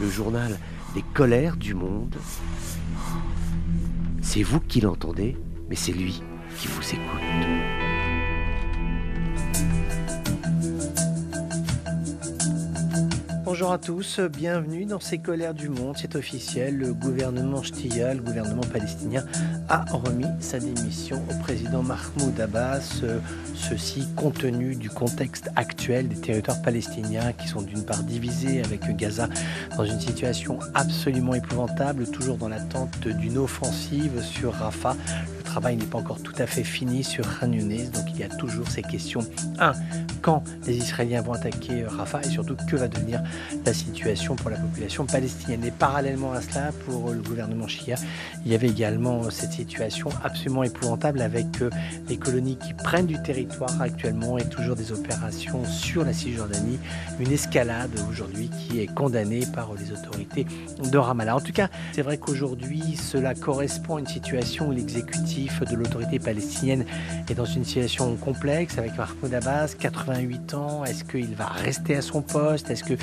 le journal des colères du monde. C'est vous qui l'entendez, mais c'est lui qui vous écoute. Bonjour à tous, bienvenue dans ces colères du monde. C'est officiel, le gouvernement Shtia, le gouvernement palestinien, a remis sa démission au président Mahmoud Abbas. Ceci compte tenu du contexte actuel des territoires palestiniens qui sont d'une part divisés avec Gaza dans une situation absolument épouvantable, toujours dans l'attente d'une offensive sur Rafah. Travail n'est pas encore tout à fait fini sur Khan donc il y a toujours ces questions. 1. Quand les Israéliens vont attaquer Rafah et surtout que va devenir la situation pour la population palestinienne? Et parallèlement à cela, pour le gouvernement chia, il y avait également cette situation absolument épouvantable avec euh, les colonies qui prennent du territoire actuellement et toujours des opérations sur la Cisjordanie. Une escalade aujourd'hui qui est condamnée par les autorités de Ramallah. En tout cas, c'est vrai qu'aujourd'hui, cela correspond à une situation où l'exécutif de l'autorité palestinienne est dans une situation complexe avec Mahmoud Abbas, 88 ans. Est-ce qu'il va rester à son poste? Est-ce que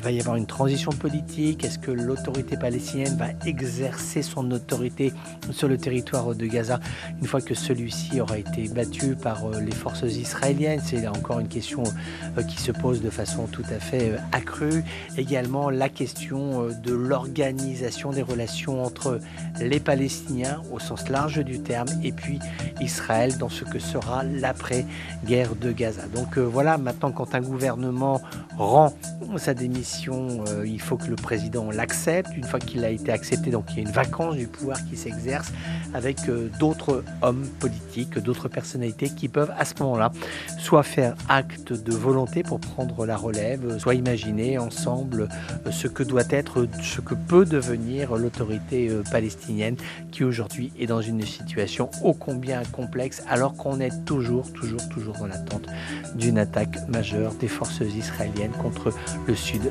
il va y avoir une transition politique Est-ce que l'autorité palestinienne va exercer son autorité sur le territoire de Gaza une fois que celui-ci aura été battu par euh, les forces israéliennes? C'est encore une question euh, qui se pose de façon tout à fait euh, accrue. Également la question de l'organisation des relations entre les Palestiniens au sens large du terme et puis Israël dans ce que sera l'après-guerre de Gaza. Donc voilà, maintenant quand un gouvernement rend sa démission, euh, il faut que le président l'accepte. Une fois qu'il a été accepté, donc il y a une vacance du pouvoir qui s'exerce avec euh, d'autres hommes politiques, d'autres personnalités qui peuvent à ce moment-là soit faire acte de volonté pour prendre la relève, soit imaginer ensemble euh, ce que doit être, ce que peut devenir l'autorité palestinienne qui aujourd'hui est dans une situation ô combien complexe alors qu'on est toujours, toujours, toujours dans l'attente d'une attaque majeure des forces israéliennes contre le sud